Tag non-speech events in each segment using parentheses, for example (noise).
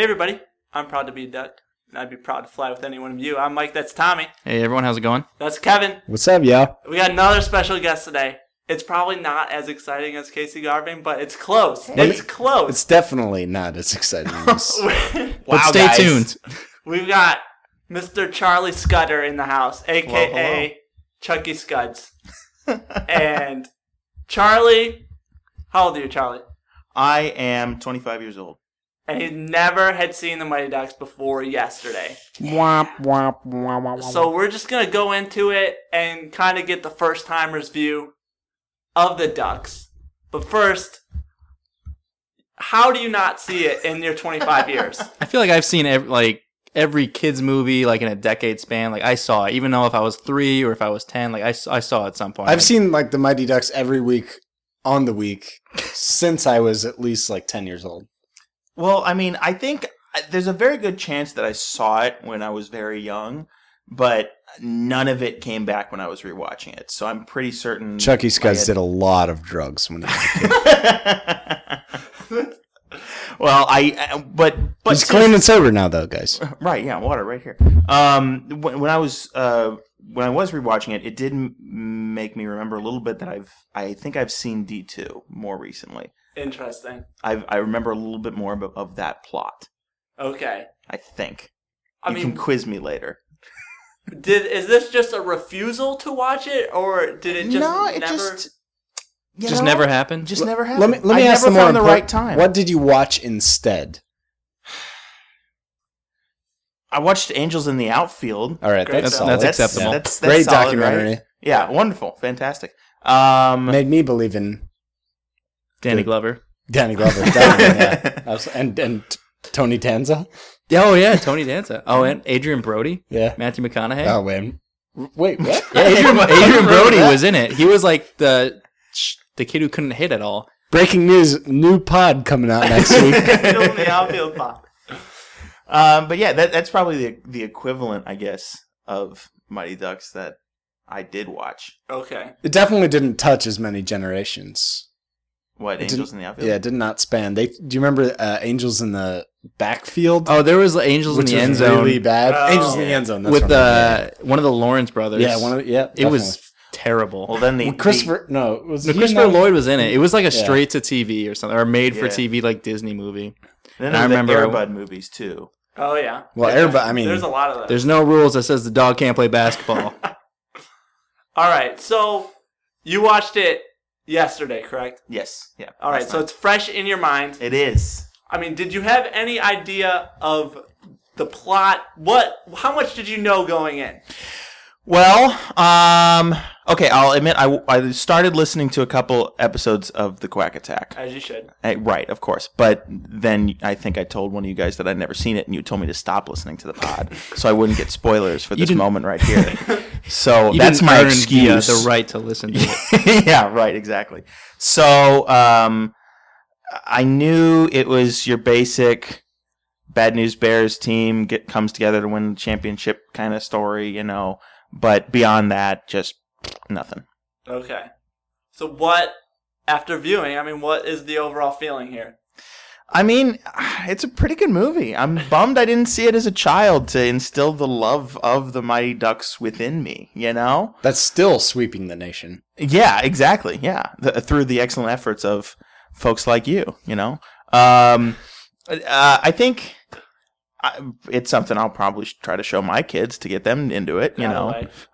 Hey everybody, I'm proud to be a duck. and I'd be proud to fly with any one of you. I'm Mike, that's Tommy. Hey everyone, how's it going? That's Kevin. What's up, y'all? We got another special guest today. It's probably not as exciting as Casey Garven, but it's close. It's close. It's definitely not as exciting (laughs) as. but stay guys. tuned. We've got Mr. Charlie Scudder in the house, aka hello. Chucky Scuds. (laughs) and Charlie, how old are you, Charlie? I am 25 years old. And he never had seen the Mighty Ducks before yesterday. womp, womp, womp, womp, So we're just gonna go into it and kind of get the first timers view of the Ducks. But first, how do you not see it in your 25 (laughs) years? I feel like I've seen every, like every kids movie like in a decade span. Like I saw it, even though if I was three or if I was ten, like I saw it at some point. I've seen like the Mighty Ducks every week on the week since I was at least like 10 years old. Well, I mean, I think uh, there's a very good chance that I saw it when I was very young, but none of it came back when I was rewatching it. So I'm pretty certain. Chucky Scuds did a lot of drugs when he was a kid. (laughs) (laughs) well, I uh, but but He's clean and sober now, though, guys. Right, yeah, water right here. Um, when, when I was uh, when I was rewatching it, it did make me remember a little bit that I've I think I've seen D two more recently. Interesting. I I remember a little bit more of, of that plot. Okay. I think. I you mean, can quiz me later. did is this just a refusal to watch it, or did it just no, it never? just you just know, never happened. Just never happened. Let me let me I ask the more found the right time. What did you watch instead? I watched Angels in the Outfield. All right, Great that's solid. That's acceptable. That's, that's Great solid, documentary. right? Yeah, wonderful, fantastic. Um, Made me believe in Danny Good. Glover. Danny Glover. (laughs) Definitely, yeah. Was- and and Tony Danza. Oh yeah, Tony Danza. Oh, and Adrien Brody, Yeah. Matthew McConaughey. Oh wait, wait, what? (laughs) Yeah, Adrien, (laughs) Adrien Brody was in it. He was like the the kid who couldn't hit at all. Breaking news: new pod coming out next week. The outfield pop. Um, but yeah, that, that's probably the the equivalent, I guess, of Mighty Ducks that I did watch. Okay. It definitely didn't touch as many generations. What It Angels didn't- in the Outfield? Yeah, it did not span. They do you remember uh, Angels in the backfield? Oh, there was Angels which in the was end zone really bad. Oh. Angels in the end zone that's with what I mean, uh, one of the Lawrence brothers. yeah, yeah, one of the, yeah. it was terrible. Well, then the, definitely. Christopher. no, was No, he Christopher not- Lloyd was in it. It was like a Yeah. straight to TV or something, or made for Yeah. TV like Disney movie. the, then I I remember- remember the Airbud movies too. Oh yeah. Well, Yeah, everybody. I mean, There's a lot of them. There's no rules that says the dog can't play basketball. (laughs) All right. So you watched it yesterday, correct? Yes, yeah. All right. So it's fresh in your mind. it is. I mean, did you have any idea of the plot? What? How much did you know going in? Well, um, okay, I'll admit I, I started listening to a couple episodes of the Quack Attack. As you should. Eh, right, of course. But then I think I told one of you guys that I'd never seen it, and you told me to stop listening to the pod so I wouldn't get spoilers for this moment right here. (laughs) So You that's didn't my earn the, uh, excuse. The, right to listen to it. (laughs) yeah, right, exactly. So um, I knew it was your basic Bad News Bears team get comes together to win the championship kind of story, you know. But beyond that, just nothing. Okay. So what? After viewing, I mean, what is the overall feeling here? I mean, it's a pretty good movie. I'm bummed I didn't see it as a child to instill the love of the Mighty Ducks within me, you know? that's still sweeping the nation. Yeah, exactly. Yeah. The, through the excellent efforts of folks like you, you know? Um, uh, I think I, it's something I'll probably try to show my kids to get them into it, you By know?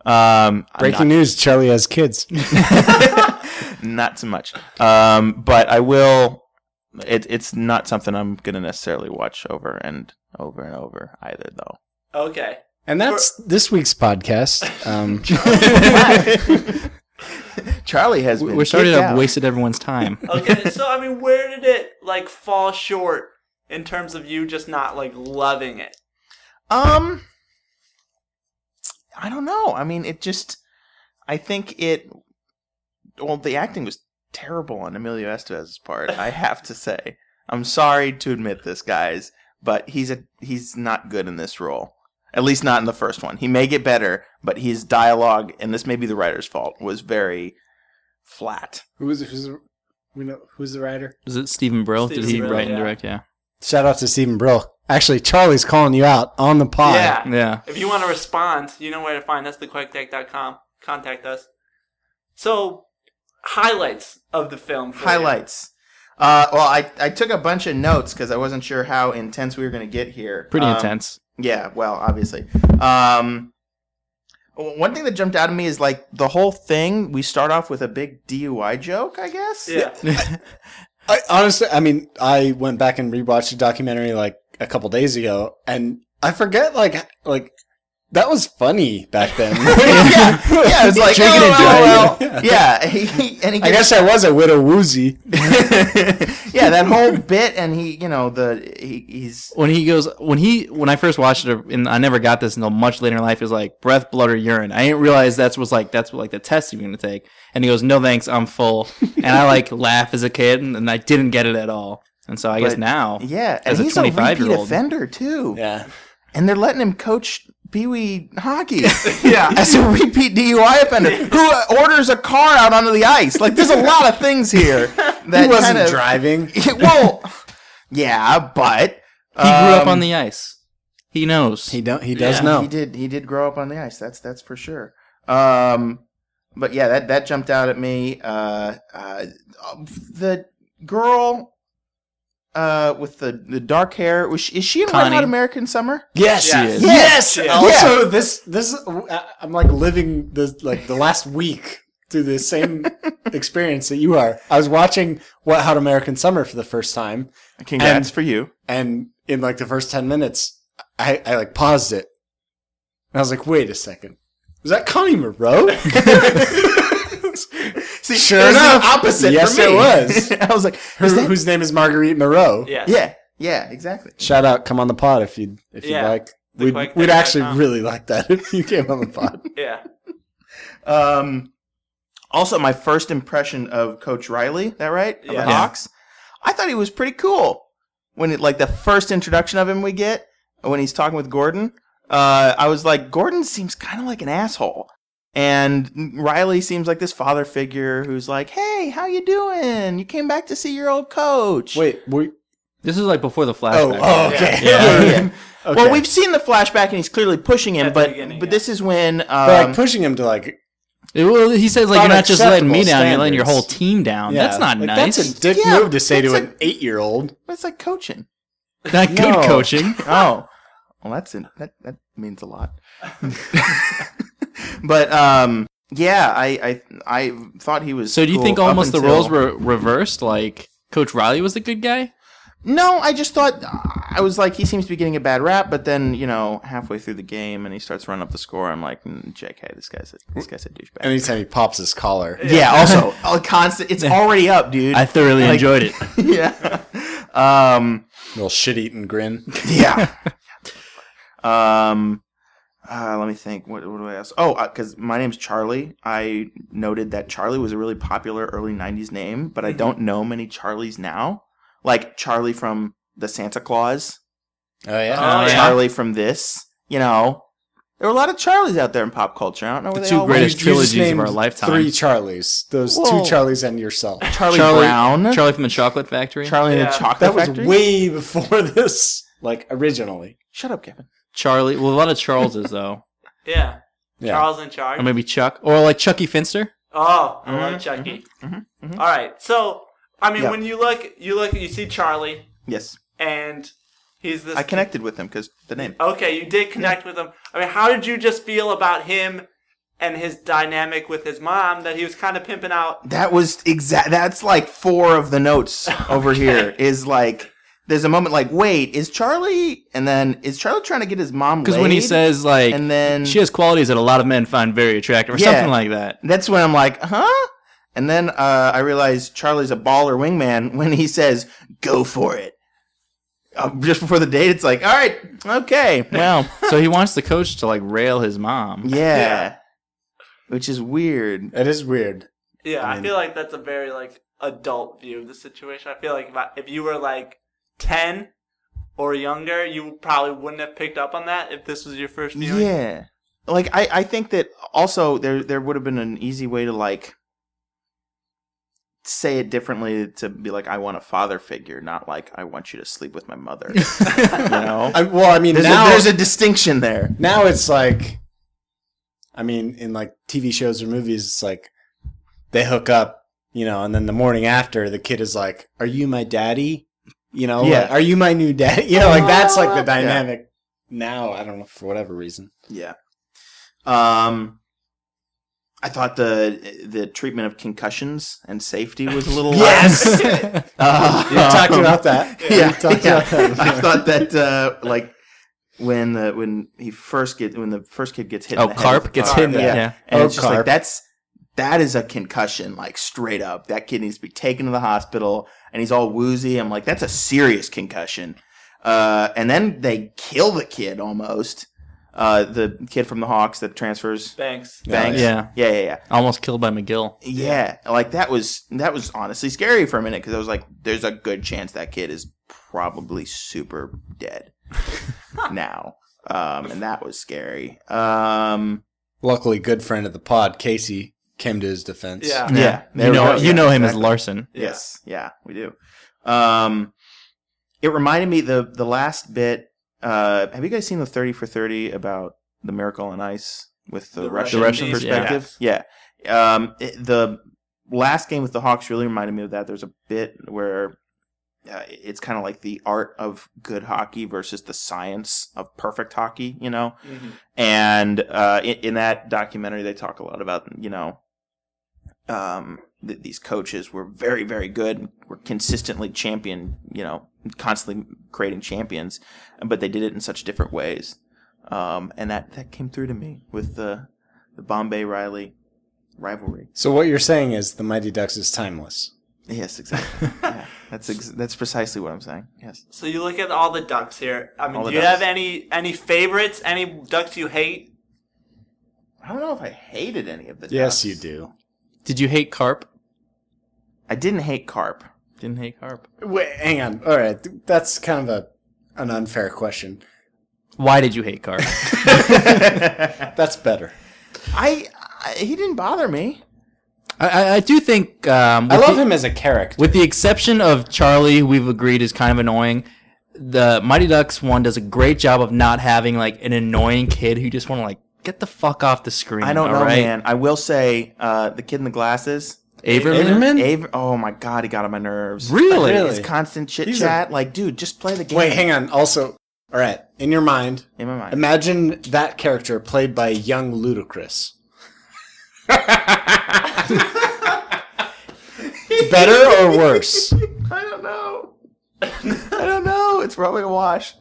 Um, I'm Breaking news: Charlie has kids. not, (laughs) not so much. Um, but I will. It, it's not something I'm going to necessarily watch over and over and over either, though. Okay. And that's this week's podcast. Um, (laughs) (laughs) Charlie has been We're starting to have wasted everyone's time. Okay. so I mean, where did it like fall short in terms of you just not like loving it? Um, I don't know. I mean, it just. I think it. Well, the acting was terrible on Emilio Estevez's part. I (laughs) have to say. I'm sorry to admit this, guys, but he's a he's not good in this role. At least not in the first one. He may get better, but his dialogue, and this may be the writer's fault, was very flat. who's who's we know who's the writer? Was it Stephen Brill? Stephen Did he Brill, write and yeah. direct? Yeah. Shout out to Stephen Brill. Actually, Charlie's calling you out on the pod. Yeah. Yeah. If you want to respond, you know where to find us, thequackattack.com. Contact us. So, highlights of the film. for you. Highlights. Uh, well, I, I took a bunch of notes because I wasn't sure how intense we were going to get here. Pretty Um, intense. Yeah, well, obviously. Um, one thing that jumped out at me is like the whole thing. We start off with a big DUI joke, I guess. Yeah. (laughs) (laughs) I, honestly, I mean, I went back and rewatched the documentary like a couple days ago, and I forget like like that was funny back then. (laughs) yeah, yeah. It was like, Drinking and oh, driving. well, (laughs) yeah. He, he- and he I guess I was a widow woozy. (laughs) yeah, that whole bit, and he, you know, the he, he's when he goes when he when I first watched it and I never got this until much later in life it was like breath blood or urine I didn't realize that's was like that's what, like the test you're gonna take and he goes no thanks I'm full and I like laugh as a kid and, and I didn't get it at all and so I guess now yeah, and a he's a repeat 25-year-old. offender too. Yeah, and they're letting him coach Pee Wee hockey. (laughs) Yeah. as a repeat DUI offender who orders a car out onto the ice. Like, there's a lot of things here (laughs) that he wasn't kinda- driving. (laughs) well, yeah, but he grew up um, on the ice he knows He don't. He does Yeah. know. He did. He did grow up on the ice. That's that's for sure. Um, but yeah, that that jumped out at me. Uh, uh, the girl. Uh, with the, the dark hair, was she, is she in Wet Connie. Hot American Summer? Yes, Yes. is. yes. Yeah. Also, this this I'm like living the like the last week through the same (laughs) experience that you are. I was watching Wet Hot American Summer for the first time, Congrats And- for you. and in like the first ten minutes, I I like paused it, and I was like, wait a second, was that Connie Moreau? (laughs) (laughs) See, (laughs) Sure it was enough. the opposite. Yes, for me. it was. (laughs) I was like, Her, that- whose name is Marguerite Moreau. Yes. yeah, yeah, exactly. Shout out, come on the pod if you if you like. We'd, we'd actually dot com. really like that (laughs) if you came on the pod. Yeah. Um, also, my first impression of Coach Riley. That right? Of Yeah. the Hawks. I thought he was pretty cool when it like the first introduction of him we get when he's talking with Gordon. Uh, I was like, Gordon seems kind of like an asshole, and Riley seems like this father figure who's like, "Hey, how you doing? You came back to see your old coach." Wait, we, this is like before the oh, flashback oh, okay. Yeah, (laughs) yeah. (laughs) Okay. Well, we've seen the flashback, and he's clearly pushing him, At but but yeah. this is when um, But, like pushing him to like It- well, he says like you're not just letting me Unacceptable down you're letting your whole team down yeah, that's not like, nice That's a dick Yeah, move to say to that's an eight year old. it's like coaching. not good No. coaching (laughs) Oh, well, that's in, that that means a lot. (laughs) but um, yeah, I I I thought he was. so do you cool think up almost the until- roles were reversed like Coach Riley was the good guy No, I just thought I was like he seems to be getting a bad rap, but then you know halfway through the game and he starts running up the score, I'm like, mm, JK, this guy's a, this guy's a douchebag. Anytime he pops his collar. (laughs) yeah, also a constant. It's already up, dude. I thoroughly Like- enjoyed it (laughs) yeah. Um. Little shit eating grin. Yeah. um. Uh, let me think. What, what do I ask? Oh, because my name's Charlie. I noted that Charlie was a really popular early '90s name, but I don't know many Charlies now. Like Charlie from the Santa Claus, Oh yeah. Oh, yeah. Charlie from this. You know, there were a lot of Charlies out there in pop culture. I don't know where The they two all greatest You just trilogies of our lifetime. Three Charlies. Those Whoa. two Charlies and yourself. Charlie, Charlie- Brown, Charlie, Charlie from the Chocolate Factory Charlie in Yeah. the Chocolate Factory. That was Factory. way before (laughs) this. Like originally. Shut up, Kevin. Charlie well a lot of Charleses though (laughs) Yeah. Yeah. Charles in charge. or maybe Chuck or like Chucky Finster Oh, I Mhm, love Chucky. mhm, mhm. All right, so I mean, Yeah. when you look, you look, you see Charlie, Yes, and he's this. I connected with him because the name. Okay, you did connect with him. I mean, how did you just feel about him and his dynamic with his mom? That he was kind of pimping out. That was exact. That's like four of the notes (laughs) over here. Is like there's a moment like, wait, is Charlie? And then is Charlie trying to get his mom? because when he says like and then she has qualities that a lot of men find very attractive or Yeah. something like that that's when I'm like, huh? And then uh, I realize Charlie's a baller wingman (laughs) when he says, "Go for it." Uh, just before the date, it's like, all right, okay, (laughs) well, so he wants the coach to like rail his mom yeah, Yeah. which is weird. It is weird. Yeah, I I, feel like that's a very like adult view of the situation. I feel like if, I, if you were like ten or younger, you probably wouldn't have picked up on that if this was your first viewing. Yeah. Like I, I think that also there there would have been an easy way to like say it differently to be like I want a father figure, not like I want you to sleep with my mother. (laughs) you know, I, well, I mean, there's, now a, there's a distinction there. now it's like, I mean, in like TV shows or movies, it's like they hook up, you know, and then the morning after, the kid is like, "Are you my daddy?" You know, Yeah. like, "Are you my new dad? (laughs) You know, like that's like the dynamic. Now, I don't know for whatever reason. Yeah. Um, I thought the the treatment of concussions and safety was a little (laughs) Yes! lax. (laughs) Uh, You talked about that. yeah, You yeah. about that. I thought that uh, like when the when he first get when the first kid gets hit. Oh, in the Carp with gets car, hit in the- yeah. yeah. and Oh, it's just like Carp. that's that is a concussion, like straight up. That kid needs to be taken to the hospital, and he's all woozy. I'm like, that's a serious concussion. Uh, and then they kill the kid almost. Uh, the kid from the Hawks that transfers. Thanks. Banks. Yeah. yeah, yeah, yeah. Almost killed by McGill. Yeah, like that was that was honestly scary for a minute because I was like, "There's a good chance that kid is probably super dead (laughs) now," um, and that was scary. Um, Luckily, good friend of the pod, Casey, came to his defense. Yeah. yeah, there You know, you Yeah, know him as exactly. Larson. Yes, yeah, we do. Um, it reminded me the the last bit. Uh, have you guys seen the thirty for thirty about the Miracle on Ice with the, The Russian, Russian Russians, perspective? Yeah. Um, it- the last game with the Hawks really reminded me of that. There's a bit where uh, it's kind of like the art of good hockey versus the science of perfect hockey. You know, Mhm. and uh, in, in that documentary they talk a lot about you know um, th- these coaches were very very good were consistently champion you know constantly creating champions but they did it in such different ways um, and that that came through to me with the the Bombay Riley rivalry So what you're saying is the Mighty Ducks is timeless. yes exactly (laughs) yeah, that's ex- that's precisely what I'm saying yes So you look at all the ducks here. I mean, All do you ducks. have any any favorites? Any ducks you hate? I don't know if I hated any of the ducks. Yes, ducks. you do. Did you hate Carp? I didn't hate Carp Didn't hate Carp. Wait, hang on. All right, that's kind of a an unfair question. Why did you hate Carp? (laughs) (laughs) That's better. I, I he didn't bother me I, I, I do think. Um, I love the- him as a character. With the exception of Charlie, who we've agreed is kind of annoying. The Mighty Ducks one does a great job of not having like an annoying kid who just want to like get the fuck off the screen. I don't know, right? man. I will say, uh, the kid in the glasses, Averman? Averman? Aver- oh my god, he got on my nerves. Really? Really? His constant chit He's chat, like, dude, just play the game. Wait, hang on. Also, all right, in your mind, In my mind, imagine that character played by young Ludacris. (laughs) Better or worse? I don't know. (laughs) I don't know. It's probably a wash.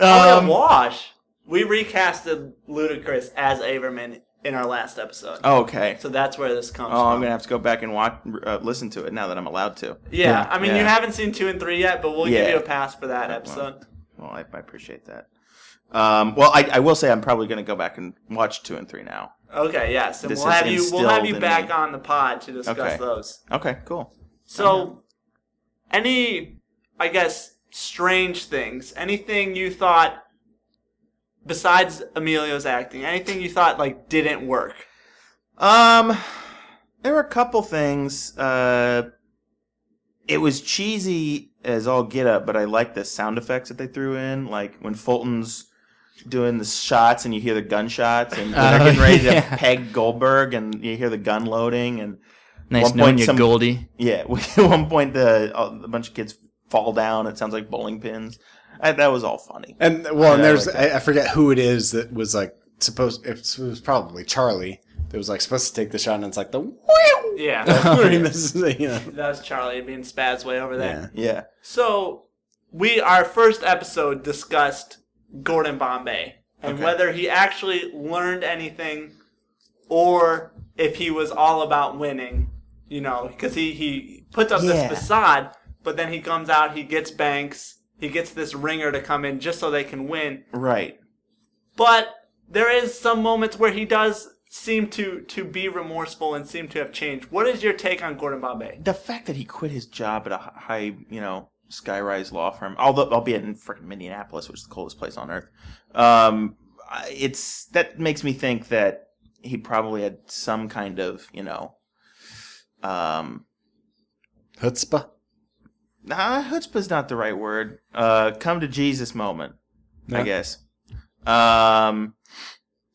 Oh, Um, yeah, Wash. We recasted Ludacris as Averman in our last episode. oh, okay. So that's where this comes Oh, I'm gonna have to go back and watch, uh, listen to it now that I'm allowed to. yeah, Yeah. I mean, Yeah. you haven't seen two and three yet, but we'll give you a pass for that episode. Well, I, I appreciate that. Um, well, I, I will say I'm probably gonna go back and watch two and three now. Okay, yes, and This we'll have you. We'll have you back me. on the pod to discuss Okay. those. Okay, cool. So, any, I guess, strange things? Anything you thought besides Emilio's acting? Anything you thought like didn't work? Um, there were a couple things. Uh, it was cheesy as all get up, but I like the sound effects that they threw in, like when Fulton's doing the shots and you hear the gunshots, and when they're Oh, getting ready to peg Goldberg, and you hear the gun loading, and Nice One knowing point some- Goldie. yeah, at (laughs) one point the a bunch of kids fall down. It sounds like bowling pins. I, that was all funny. And well, Yeah, and I there's like. I, I forget who it is that was like supposed. It was probably Charlie. That was like supposed to take the shot, and it's like the Yeah, where he misses it, you know. that was Charlie being spaz way over there. Yeah. Yeah, So, we our first episode discussed Gordon Bombay and Okay. whether he actually learned anything or if he was all about winning. You know, because he he puts up Yeah. this facade, but then he comes out, he gets Banks, he gets this ringer to come in just so they can win. right. But there is some moments where he does seem to to be remorseful and seem to have changed. What is your take on Gordon Bombay? the fact that he quit his job at a high, you know, skyrise law firm, although albeit in freaking Minneapolis, which is the coldest place on earth, um, it's that makes me think that he probably had some kind of, you know, um, Chutzpah. Nah, chutzpah's not the right word. Uh, come to Jesus moment, I guess. Um,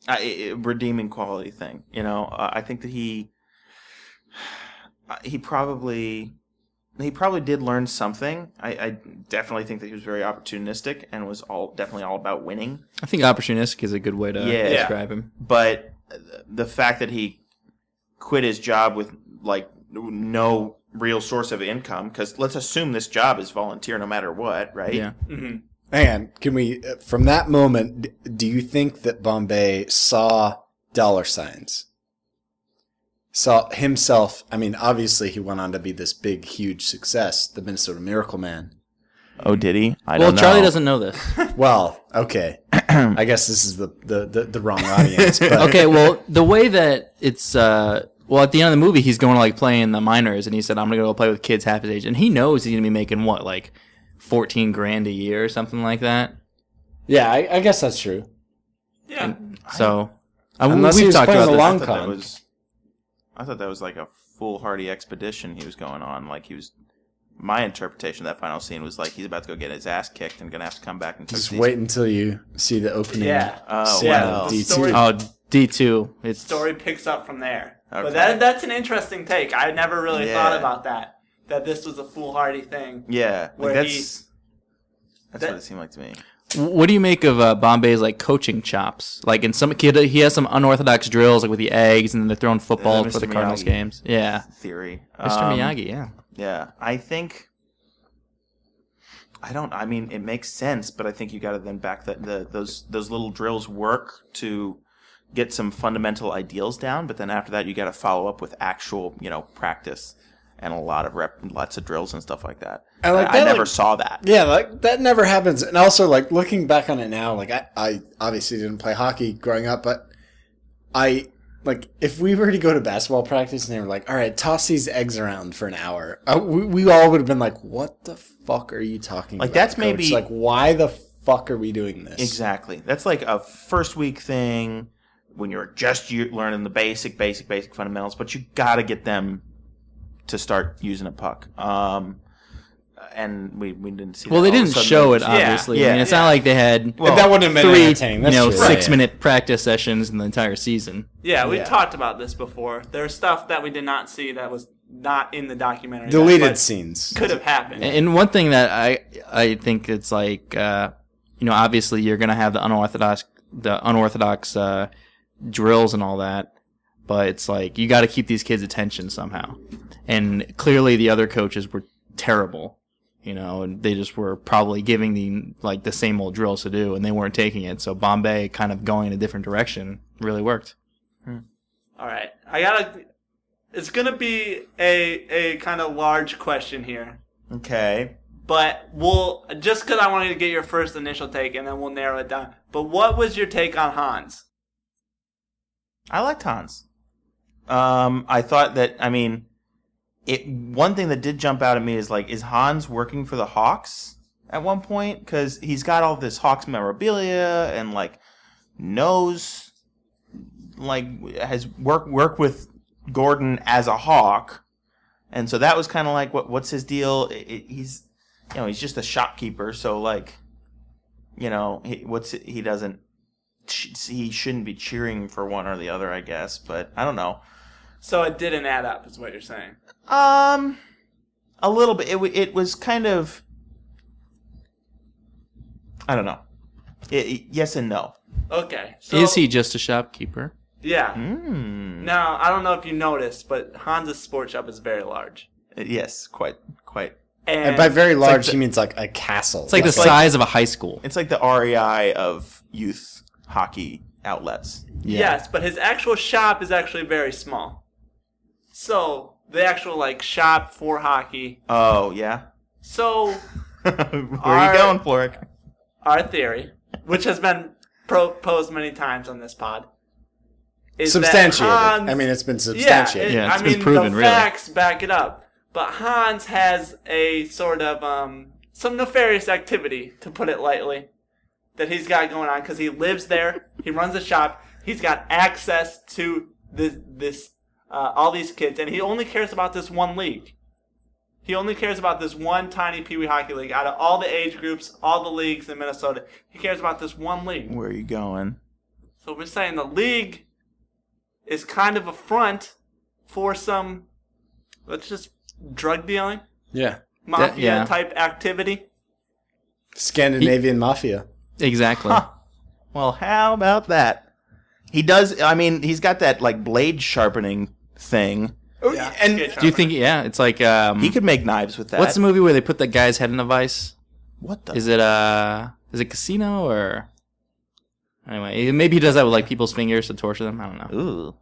I, I- redeeming quality thing. You know, uh, I think that he uh, he probably he probably did learn something. I, I definitely think that he was very opportunistic and was all definitely all about winning. I think opportunistic is a good way to Yeah. describe him. But the fact that he quit his job with like no real source of income, because let's assume this job is volunteer no matter what, right? Yeah. hmm And can we, uh, from that moment, do you think that Bombay saw dollar signs? Saw himself, I mean, obviously he went on to be this big, huge success, the Minnesota Miracle Man. Oh, did he? I well, don't know. Charlie doesn't know this. (laughs) Well, okay. (clears throat) I guess this is the, the, the, the wrong audience. But (laughs) okay, well, the way that it's uh well at the end of the movie he's going to like play in the minors and he said I'm going to go play with kids half his age and he knows he's going to be making what like 14 grand a year or something like that. Yeah, I, I guess that's true. Yeah. So I mean, Unless we've was talked playing about the this. long I thought that con. was. I thought that was like a foolhardy expedition he was going on. Like he was. My interpretation of that final scene was like he's about to go get his ass kicked and gonna have to come back and Just these- wait until you see the opening. Yeah. Oh, scene yeah, D2. Oh, D2. It's Story picks up from there. Okay. But that that's an interesting take. I never really Yeah. thought about that. That this was a foolhardy thing. Yeah, Where like he- that's that's that- what it seemed like to me. What do you make of uh, Bombay's like coaching chops? Like in some kid, he has some unorthodox drills like with the eggs, and then they're throwing footballs Uh, for the Mr. Cardinals games. Yeah, Theory, Mr. Um, Miyagi. Yeah, Yeah, I think. I don't. I mean, it makes sense, but I think you got to then back that the those those little drills work to get some fundamental ideals down. But then after that, you got to follow up with actual, you know, practice and a lot of rep, lots of drills and stuff like that. I like I, that, never like- saw that. Yeah, like that never happens. And also, like looking back on it now, like I, I obviously didn't play hockey growing up, but I like if we were to go to basketball practice and they were like, "All right, toss these eggs around for an hour," uh, we, we all would have been like, "What the fuck are you talking Like, about?" that's coach? maybe- like why the fuck are we doing this? Exactly. That's like a first week thing when you're just learning the basic, basic, basic fundamentals, but you got to get them to start using a puck. Um, and we, we didn't see. well, that they all of a didn't show it Yeah, obviously. I mean, it's yeah. not like they had Well, that wouldn't have been three, entertaining. That's you know, true. six Right. minute practice sessions in the entire season. Yeah, we Yeah. talked about this before. There's stuff that we did not see that was not in the documentary. Deleted that scenes. could have happened. And one thing that I I think it's like uh, you know obviously you're gonna have the unorthodox the unorthodox uh, drills and all that, but it's like you got to keep these kids' attention somehow. And clearly the other coaches were terrible, you know, and they just were probably giving the like the same old drills to do, and they weren't taking it. So Bombay kind of going in a different direction really worked. Hmm. All right, I gotta. It's gonna be a a kind of large question here, Okay. but we'll just because I wanted to get your first initial take, and then we'll narrow it down. But what was your take on Hans? I liked Hans. Um, I thought that I mean, it. One thing that did jump out at me is like, is Hans working for the Hawks at one point? Because he's got all this Hawks memorabilia and like knows, like has work work with Gordon as a Hawk, and so that was kind of like, what what's his deal? It, it- he's, you know, he's just a shopkeeper, so like, you know, he, what's he doesn't he shouldn't be cheering for one or the other, I guess. But I don't know. So it didn't add up, is what you're saying. Um, a little bit. It w- it was kind of. I don't know. It, it- yes and no. Okay. So, Is he just a shopkeeper? Yeah. Mm. Now I don't know if you noticed, but Hans's sports shop is very large, Yes, quite, quite. and, And by very large, the- he means like a castle. It's like the like- size of a high school. It's like the REI of youth hockey outlets. Yes, but his actual shop is actually very small. So the actual like shop for hockey. Oh yeah. So (laughs) Where are you going, Floric? our theory, which has been proposed many times on this pod, is substantiated. That Hans, I mean, it's been yeah, substantiated. it- Yeah, it's I been mean proven, the really. facts back it up. But Hans has a sort of um, some nefarious activity, to put it lightly, that he's got going on because he lives there. He runs a shop. He's got access to this this uh, all these kids, and he only cares about this one league. He only cares about this one tiny Pee Wee hockey league. Out of all the age groups, all the leagues in Minnesota, he cares about this one league. Where are you going? So we're saying the league is kind of a front for some, let's just drug dealing, Yeah. mafia yeah. type activity. Scandinavian mafia. Exactly. Huh. Well, how about that? He does. I mean, he's got that like blade sharpening thing. Oh, Yeah, and Do you think? Yeah, it's like um, He could make knives with that. what's the movie where they put that guy's head in a vice? what the? Is it uh is it Casino or anyway? Maybe he does that with like people's fingers to torture them. I don't know. Ooh.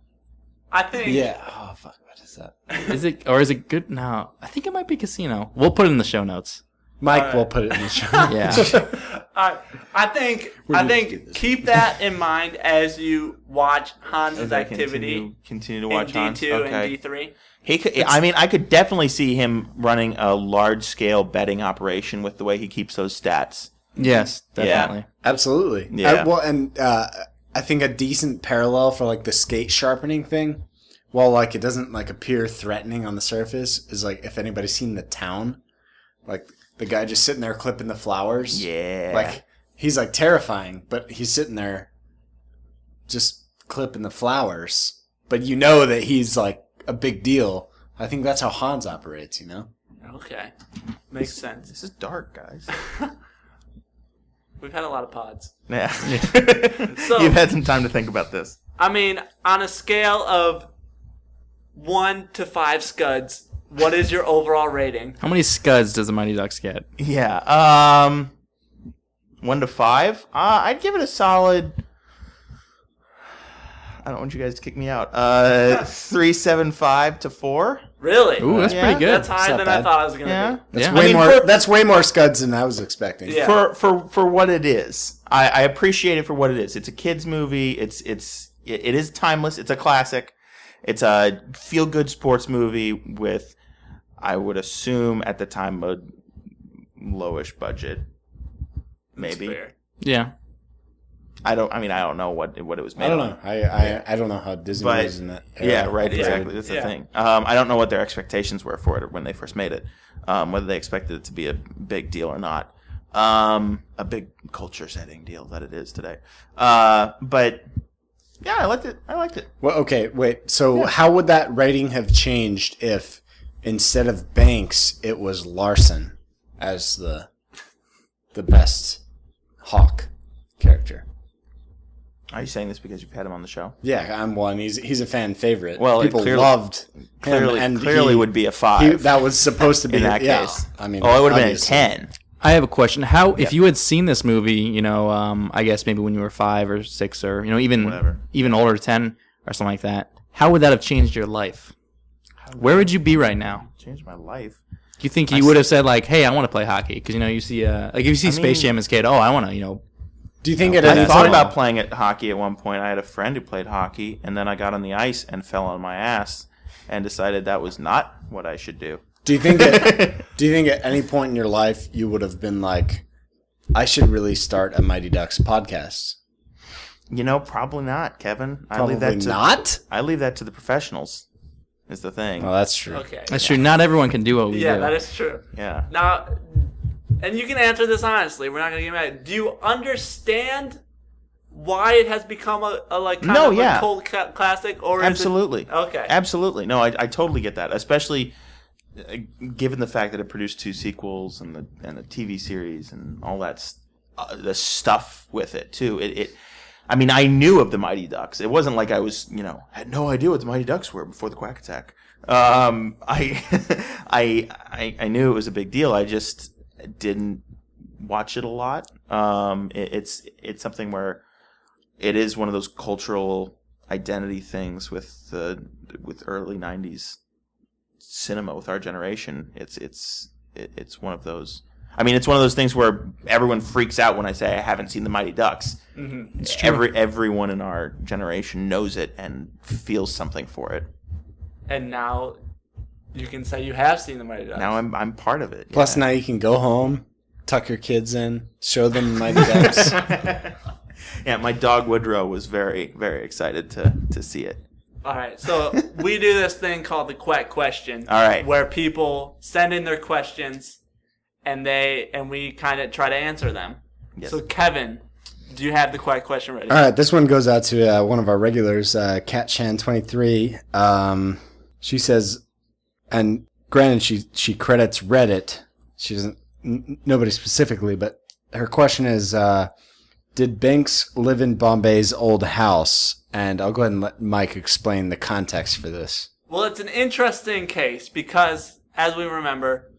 I think yeah. Oh fuck. What is that? Is it or is it good? No, I think it might be Casino. We'll put it in the show notes. Mike Alright. will put it in the show. (laughs) Yeah. (laughs) I, I think We're I think keep that in mind as you watch Hans's As activity Continue, continue to in watch D Hans. two Okay. and D three. He could. I mean, I could definitely see him running a large scale betting operation with the way he keeps those stats. yes, Yeah. Absolutely. Yeah. Uh, well, and uh, I think a decent parallel for like the skate sharpening thing, while like it doesn't like appear threatening on the surface, is like if anybody's seen the town, like the guy just sitting there clipping the flowers. Yeah. Like he's like terrifying, but he's sitting there just clipping the flowers. But you know that he's like a big deal. I think that's how Hans operates, you know? Okay, makes sense. this is dark, guys. (laughs) We've had a lot of pods. Yeah. (laughs) So- You've had some time to think about this. I mean, on a scale of one to five scuds, what is your overall rating? How many scuds does the Mighty Ducks get? Yeah. Um, one to five. Uh, I'd give it a solid. I don't want you guys to kick me out. Uh, (laughs) three seven five to four. Really? Ooh, that's Yeah, pretty good. That's higher not than I bad. thought I was gonna Yeah. be. That's Yeah. way I mean, more for- that's way more scuds than I was expecting. Yeah. For for for what it is, I, I appreciate it for what it is. It's a kids movie. It's it's it it is timeless. It's a classic. It's a feel good sports movie with, I would assume at the time a lowish budget. Maybe Yeah. I don't. I mean, I don't know what what it was made. I don't on. know. I, I I don't know how Disney But- was in that. era. Yeah, right. Exactly. That's the Yeah. thing. Um, I don't know what their expectations were for it when they first made it. Um, whether they expected it to be a big deal or not. Um, a big culture setting deal that it is today. Uh, but yeah, I liked it. I liked it. Well, okay, wait. So how would that rating have changed if instead of Banks it was Larson as the the best Hawk character? Are you saying this because you've had him on the show? Yeah, I'm one. He's he's a fan favorite. Well, people clearly- loved him, Clearly, and clearly he- would be a he- five that was supposed to be in that yeah, case. I mean, oh, it would have been a ten. I have a question. How, if you had seen this movie, you know, um, I guess maybe when you were five or six or, you know, even, Whatever. even older, 10 or something like that, how would that have changed your life? Where would you be right now? Changed my life. Do you think you would have said like, "Hey, I want to play hockey"? Because you know, you see, uh, like if you see I Space mean- Jam as a kid, oh, I want to, you know, Do you think at I any thought point? about playing at hockey at one point. I had a friend who played hockey, and then I got on the ice and fell on my ass, and decided that was not what I should do. Do you think at, (laughs) do you think at any point in your life you would have been like, I should really start a Mighty Ducks podcast? You know, probably not, Kevin. I Probably leave that to not. I leave that to the professionals. Is the thing. Oh, that's true. Okay. that's true. Not everyone can do what we Yeah, do. Yeah, that is true. yeah. Now, and you can answer this honestly. We're not gonna get mad. Do you understand why it has become a, a like kind No, of yeah. a cult ca- classic? Or is it- Absolutely. okay. Absolutely. No, I, I totally get that. Especially given the fact that it produced two sequels and the and a TV series and all that uh, the stuff with it too. It, it I mean, I knew of the Mighty Ducks. It wasn't like I was, you know, had no idea what the Mighty Ducks were before the Quack Attack. Um, (laughs) I, I, I, I knew it was a big deal. I just didn't watch it a lot. Um, it, it's it's something where it is one of those cultural identity things with the with early '90s cinema with our generation. It's it's it's one of those. I mean, it's one of those things where everyone freaks out when I say I haven't seen the Mighty Ducks. Mm-hmm. It's true. Every everyone in our generation knows it and feels something for it. and now you can say you have seen the Mighty Ducks. Now I'm I'm part of it. Plus, yeah. now you can go home, tuck your kids in, show them the Mighty Ducks. (laughs) yeah, my dog Woodrow was very very excited to to see it. All right, so we do this thing called the Quack Question. All right. where people send in their questions, and they and we kind of try to answer them. Yes. So Kevin, do you have the Quack Question ready? All right, this one goes out to uh, one of our regulars, uh, Cat Chan twenty three. Um, she says, and granted, she she credits Reddit. She doesn't n- nobody specifically, but her question is, uh, did Banks live in Bombay's old house? And I'll go ahead and let Mike explain the context for this. Well, it's an interesting case because, as we remember,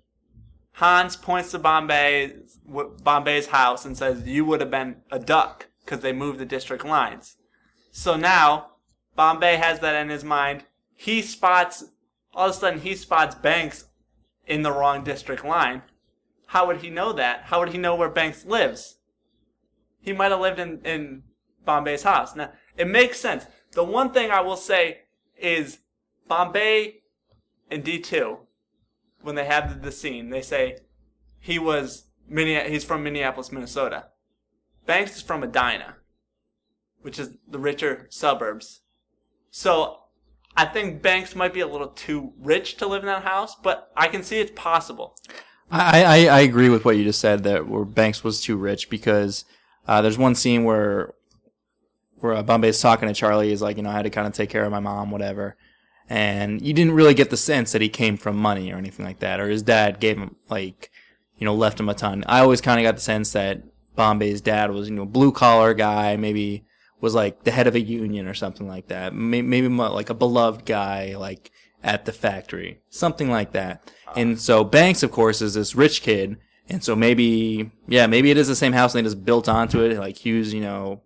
Hans points to Bombay, Bombay's house and says, "You would have been a duck because they moved the district lines." So now, Bombay has that in his mind. He spots, all of a sudden, he spots Banks in the wrong district line. How would he know that? How would he know where Banks lives? He might have lived in, in Bombay's house. Now, it makes sense. The one thing I will say is Bombay in D2, when they have the, scene, they say he was he's from Minneapolis, Minnesota. Banks is from Edina, which is the richer suburbs. So I think Banks might be a little too rich to live in that house, but I can see it's possible. I, I, I agree with what you just said that where Banks was too rich because uh, there's one scene where where uh, Bombay's talking to Charlie. He's like, you know, I had to kind of take care of my mom, whatever. And you didn't really get the sense that he came from money or anything like that, or his dad gave him like, you know, left him a ton. I always kind of got the sense that Bombay's dad was, you know, a blue collar guy, maybe was like the head of a union or something like that. Maybe, maybe like a beloved guy, like at the factory, something like that. And so Banks, of course, is this rich kid. And so maybe, yeah, maybe it is the same house and they just built onto it, like Hughes, you know,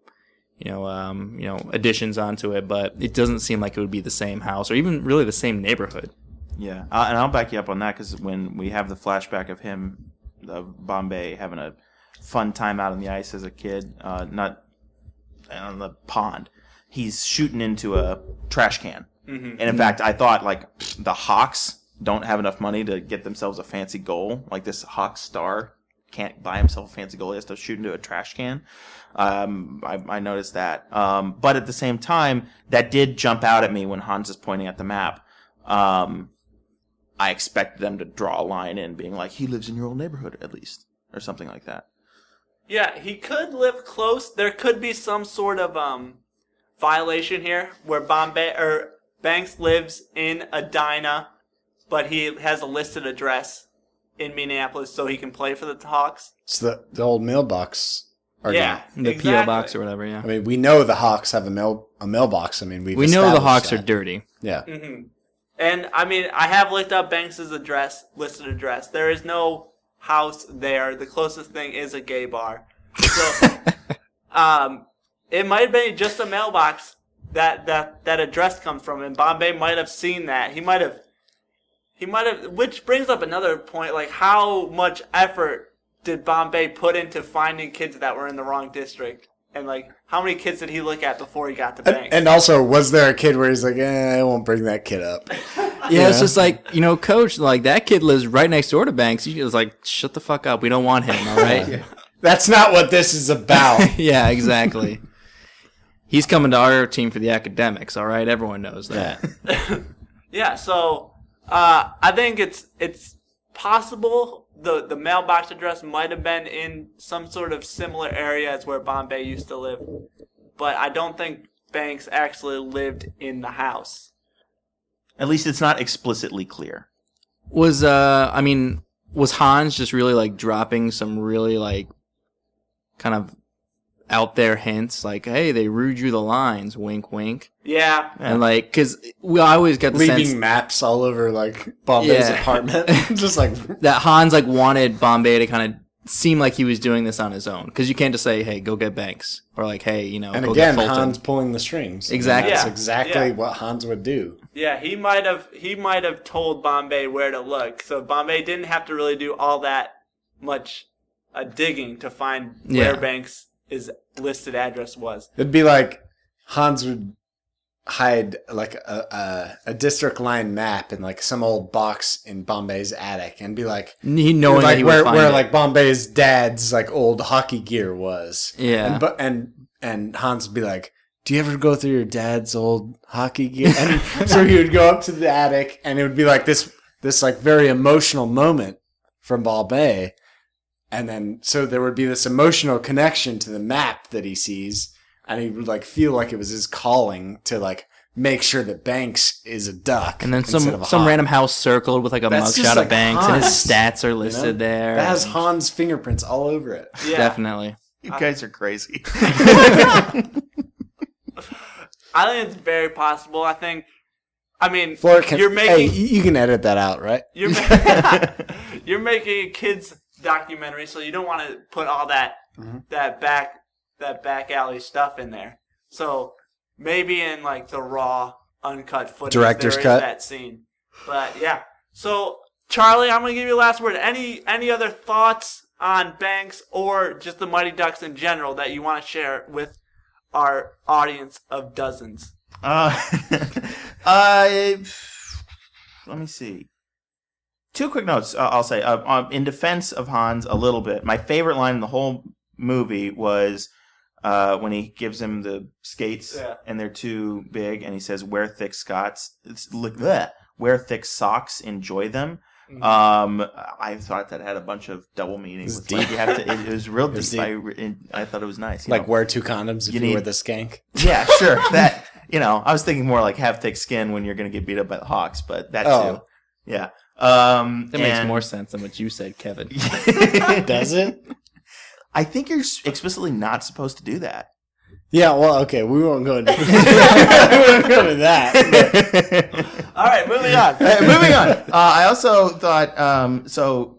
you know, um, you know, additions onto it, but it doesn't seem like it would be the same house or even really the same neighborhood. Yeah, uh, and I'll back you up on that because when we have the flashback of him, of Bombay having a fun time out on the ice as a kid, uh, not on the pond, he's shooting into a trash can. And in fact, I thought like the Hawks don't have enough money to get themselves a fancy goal. Like this Hawk star can't buy himself a fancy goal; he has to shoot into a trash can. Um, I, I noticed that. Um, but at the same time, that did jump out at me when Hans is pointing at the map. Um, I expected them to draw a line in, being like, "He lives in your old neighborhood, at least," or something like that. Yeah, he could live close. There could be some sort of um violation here where Bombay or Banks lives in Edina, but he has a listed address in Minneapolis so he can play for the Hawks. It's the, the old mailbox argument. Yeah, The exactly. PO box or whatever, yeah. I mean, we know the Hawks have a mail a mailbox. I mean, we've We know the Hawks that. are dirty. Yeah. hmm And I mean, I have looked up Banks's address, listed address. There is no house there. The closest thing is a gay bar. So, (laughs) um, it might have been just a mailbox that that that address comes from, and Bombay might have seen that. He might have, he might have. Which brings up another point: like how much effort did Bombay put into finding kids that were in the wrong district, and like how many kids did he look at before he got to And, Banks? and also, was there a kid where he's like, eh, I won't bring that kid up? (laughs) Yeah, it's just like, you know, coach, like that kid lives right next door to Banks. He was like, shut the fuck up. We don't want him, all right? (laughs) That's not what this is about. (laughs) yeah, exactly. He's coming to our team for the academics, all right? Everyone knows that. Yeah, so uh, I think it's it's possible the the mailbox address might have been in some sort of similar area as where Bombay used to live, but I don't think Banks actually lived in the house. At least it's not explicitly clear. Was uh I mean, was Hans just really like dropping some really like kind of out there hints like, hey, they rude you the lines, wink wink. Yeah, And like cuz we always get the Leaving sense maps all over like Bombay's Yeah. apartment. (laughs) (laughs) just like that Hans like wanted Bombay to kind of seem like he was doing this on his own cuz you can't just say, "Hey, go get Banks." Or like, "Hey, you know, And go again, get Fulton." Hans pulling the strings. Exactly. That's Yeah. exactly Yeah. what Hans would do. yeah, he might have he might have told Bombay where to look, so Bombay didn't have to really do all that much uh, digging to find where Banks' his listed address was. It'd be like Hans would hide like a, a, a district line map in like some old box in Bombay's attic and be like, he knowing like he where, where it. like Bombay's dad's like old hockey gear was. Yeah. And, bu- and and Hans would be like, do you ever go through your dad's old hockey gear? And (laughs) so he would go up to the attic, and it would be like this, this like very emotional moment from Bombay, and then so there would be this emotional connection to the map that he sees, and he would like feel like it was his calling to like make sure that Banks is a duck, And then some of a some hawk. random house circled with like a That's just mugshot like of Banks, and his stats are you know? listed there. that has Hans' fingerprints all over it. Yeah. Definitely. You guys are crazy. (laughs) (laughs) I think it's very possible. I think. I mean, can, you're hey, making you can edit that out, right? you're (laughs) ma- you're making a kids documentary, so you don't want to put all that Mhm. that back that back alley stuff in there. So maybe in like the raw uncut footage, Director's there is cut. that scene. But yeah, so Charlie, I'm gonna give you the last word. Any any other thoughts on Banks or just the Mighty Ducks in general that you want to share with our audience of dozens? Uh, (laughs) I let me see. Two quick notes. Uh, I'll say uh, um, in defense of Hans a little bit. My favorite line in the whole movie was uh, when he gives him the skates Yeah. and they're too big, and he says, "Wear thick Scots, look, bleh, wear thick socks, enjoy them." Mhm. Um, I thought that had a bunch of double meanings. It's It's like deep. you have to. It, it was real (laughs) It's deep. I, deep. re- I thought it was nice. you Like know? wear two condoms if You you, need- wear the skank. (laughs) Yeah, sure. (laughs) that you know, I was thinking more like have thick skin when you're going to get beat up by the Hawks, but that Oh. too. Yeah. Um, That makes and- more sense than what you said, Kevin. (laughs) Does it? I think you're explicitly not supposed to do that. Yeah. Well, okay. We won't go into. (laughs) we won't go into that. (laughs) All right, moving on. Uh, moving on. Uh, I also thought um, so.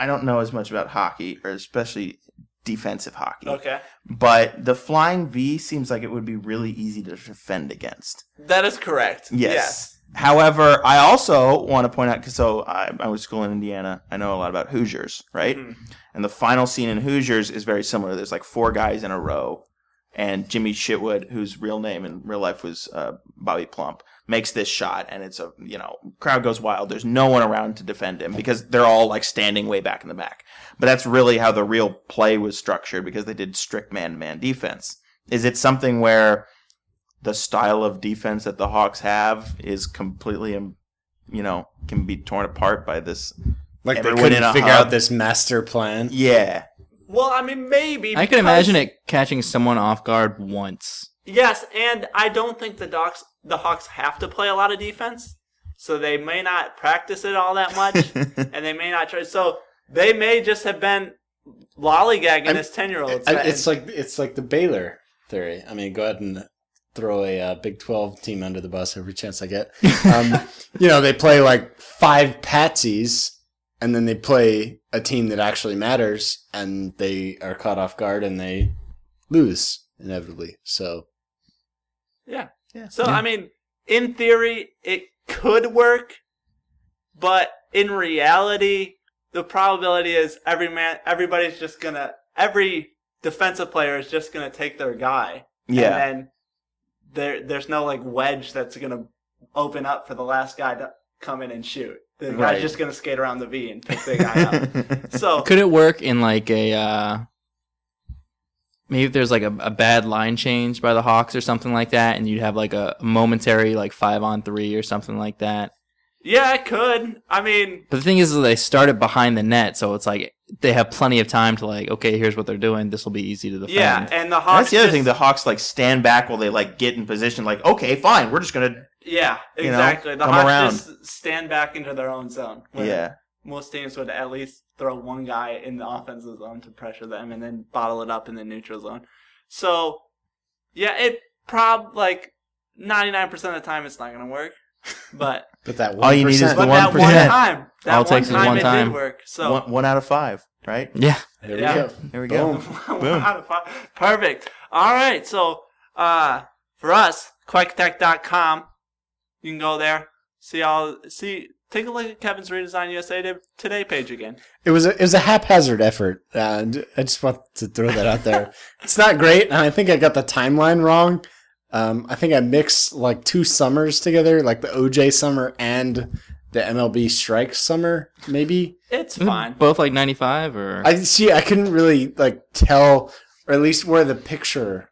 I don't know as much about hockey, or especially defensive hockey. Okay, But the flying V seems like it would be really easy to defend against. that is correct. Yes. However, I also want to point out because so I, I was school in Indiana. I know a lot about Hoosiers, right? Mhm. And the final scene in Hoosiers is very similar. There's like four guys in a row, and Jimmy Chitwood, whose real name in real life was uh, Bobby Plump, makes this shot, and it's a you know crowd goes wild. There's no one around to defend him because they're all like standing way back in the back. But that's really how the real play was structured because they did strict man-to-man defense. Is it something where the style of defense that the Hawks have is completely, um, you know, can be torn apart by this? Like they Everyone in couldn't figure hub. out this master plan. Yeah, Well, I mean, maybe. I can imagine it catching someone off guard once. Yes, and I don't think the Docs, the Hawks have to play a lot of defense, so they may not practice it all that much, (laughs) and they may not try. So they may just have been lollygagging I'm- this ten year old. It's like it's like the Baylor theory. I mean, go ahead and throw a uh, Big Twelve team under the bus every chance I get. (laughs) Um, you know, they play like five patsies, and then they play a team that actually matters, and they are caught off guard and they lose inevitably. So yeah. Yeah. So Yeah. I mean, in theory, it could work, but in reality, the probability is every man, everybody's just gonna, every defensive player is just gonna take their guy. yeah. And then there there's no like wedge that's gonna open up for the last guy to come in and shoot. The Right. guy's just gonna skate around the V and pick the guy up. (laughs) So Could it work in like a uh maybe if there's like a, a bad line change by the Hawks or something like that, and you'd have like a momentary like five on three or something like that. yeah, it could. I mean, But the thing is, they started behind the net, so it's like they have plenty of time to like, okay, here's what they're doing. This will be easy to defend. yeah, and the Hawks. That's the other just- thing. The Hawks like stand back while they like get in position. Like, okay, fine, we're just gonna. yeah, you know, exactly. the Hawks around. just stand back into their own zone. Yeah, most teams would at least throw one guy in the offensive zone to pressure them, and then bottle it up in the neutral zone. So, yeah, it prob like ninety nine percent of the time it's not gonna work, but. But that one All you need is 1%. the But that one 1%. time, that All it one takes is time one it time. did work. So one, one out of five, right? yeah. There we Yeah. go. There we go. Boom. (laughs) One Boom. out of five. Perfect. All right. So, uh, for us, quackattack.com, you can go there, see all, see, take a look at Kevin's Redesign USA to- Today page again. It was a, it was a haphazard effort, and I just want to throw that out there. (laughs) it's not great, and I think I got the timeline wrong. Um, I think I mixed like two summers together, like the OJ summer and the MLB strike summer, maybe. It's fine. Both like 95 or I see. I couldn't really like tell, or at least where the picture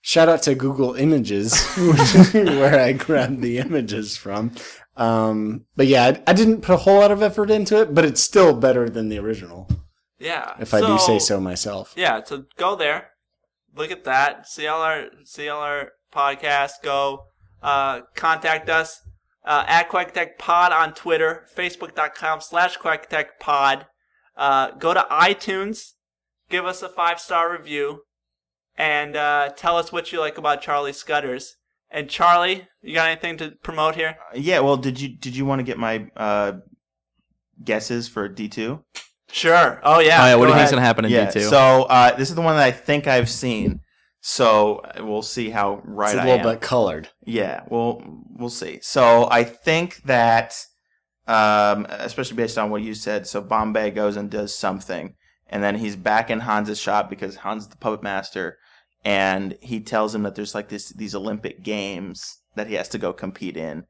shout out to Google Images, (laughs) where I grabbed the images from. Um, but yeah, I, I didn't put a whole lot of effort into it, but it's still better than the original, Yeah. if I do say so myself. Yeah, so go there, look at that, see all our see all our podcasts. Go uh, contact us uh, at Quack Pod on Twitter, Facebook.com slash Quack Pod. Uh, go to iTunes, give us a five star review, and uh, tell us what you like about Charlie Scudders. And Charlie, you got anything to promote here? Yeah. Well, did you did you want to get my uh, guesses for D two? Sure. Oh yeah. oh yeah, what do go you think's ahead. gonna happen in Yeah. D two? So uh, this is the one that I think I've seen. So uh, we'll see how right It's a little bit colored. Yeah, we'll we'll see. So I think that, um, especially based on what you said, so Bombay goes and does something, and then he's back in Hans's shop because Hans is the puppet master, and he tells him that there's like this these Olympic games that he has to go compete in,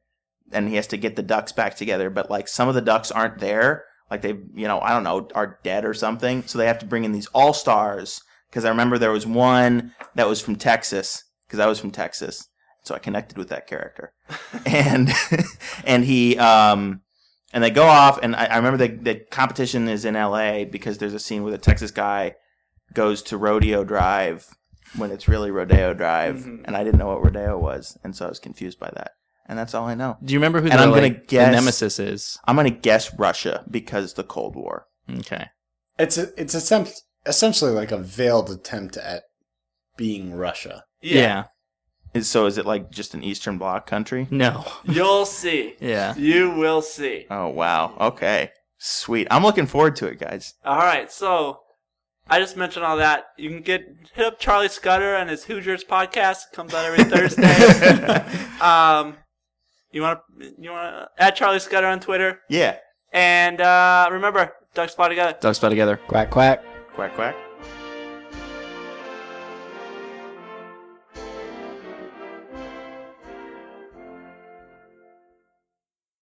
and he has to get the ducks back together. But like some of the ducks aren't there, like they you know I don't know are dead or something, so they have to bring in these all stars. Because I remember there was one that was from Texas, because I was from Texas, so I connected with that character, (laughs) and (laughs) and he um and they go off, and I, I remember the the competition is in L.A. because there's a scene where the Texas guy goes to Rodeo Drive when it's really Rodeo Drive, Mhm. and I didn't know what Rodeo was, and so I was confused by that, and that's all I know. do you remember who and the, I'm gonna like, the guess- nemesis is? I'm gonna guess Russia because the Cold War. Okay. It's a, it's a, essentially like a veiled attempt at being Russia. Yeah. Is, so is it like just an Eastern Bloc country? No. You'll see. Yeah. You will see. Oh wow. Okay. Sweet. I'm looking forward to it, guys. All right, so I just mentioned all that. You can get hit up Charlie Scudder and his Hoosiers podcast. It Comes out every (laughs) Thursday. (laughs) um, you want to you want to add Charlie Scudder on Twitter Yeah. and uh, remember, ducks fly together. Ducks fly together. Quack quack. Quack quack.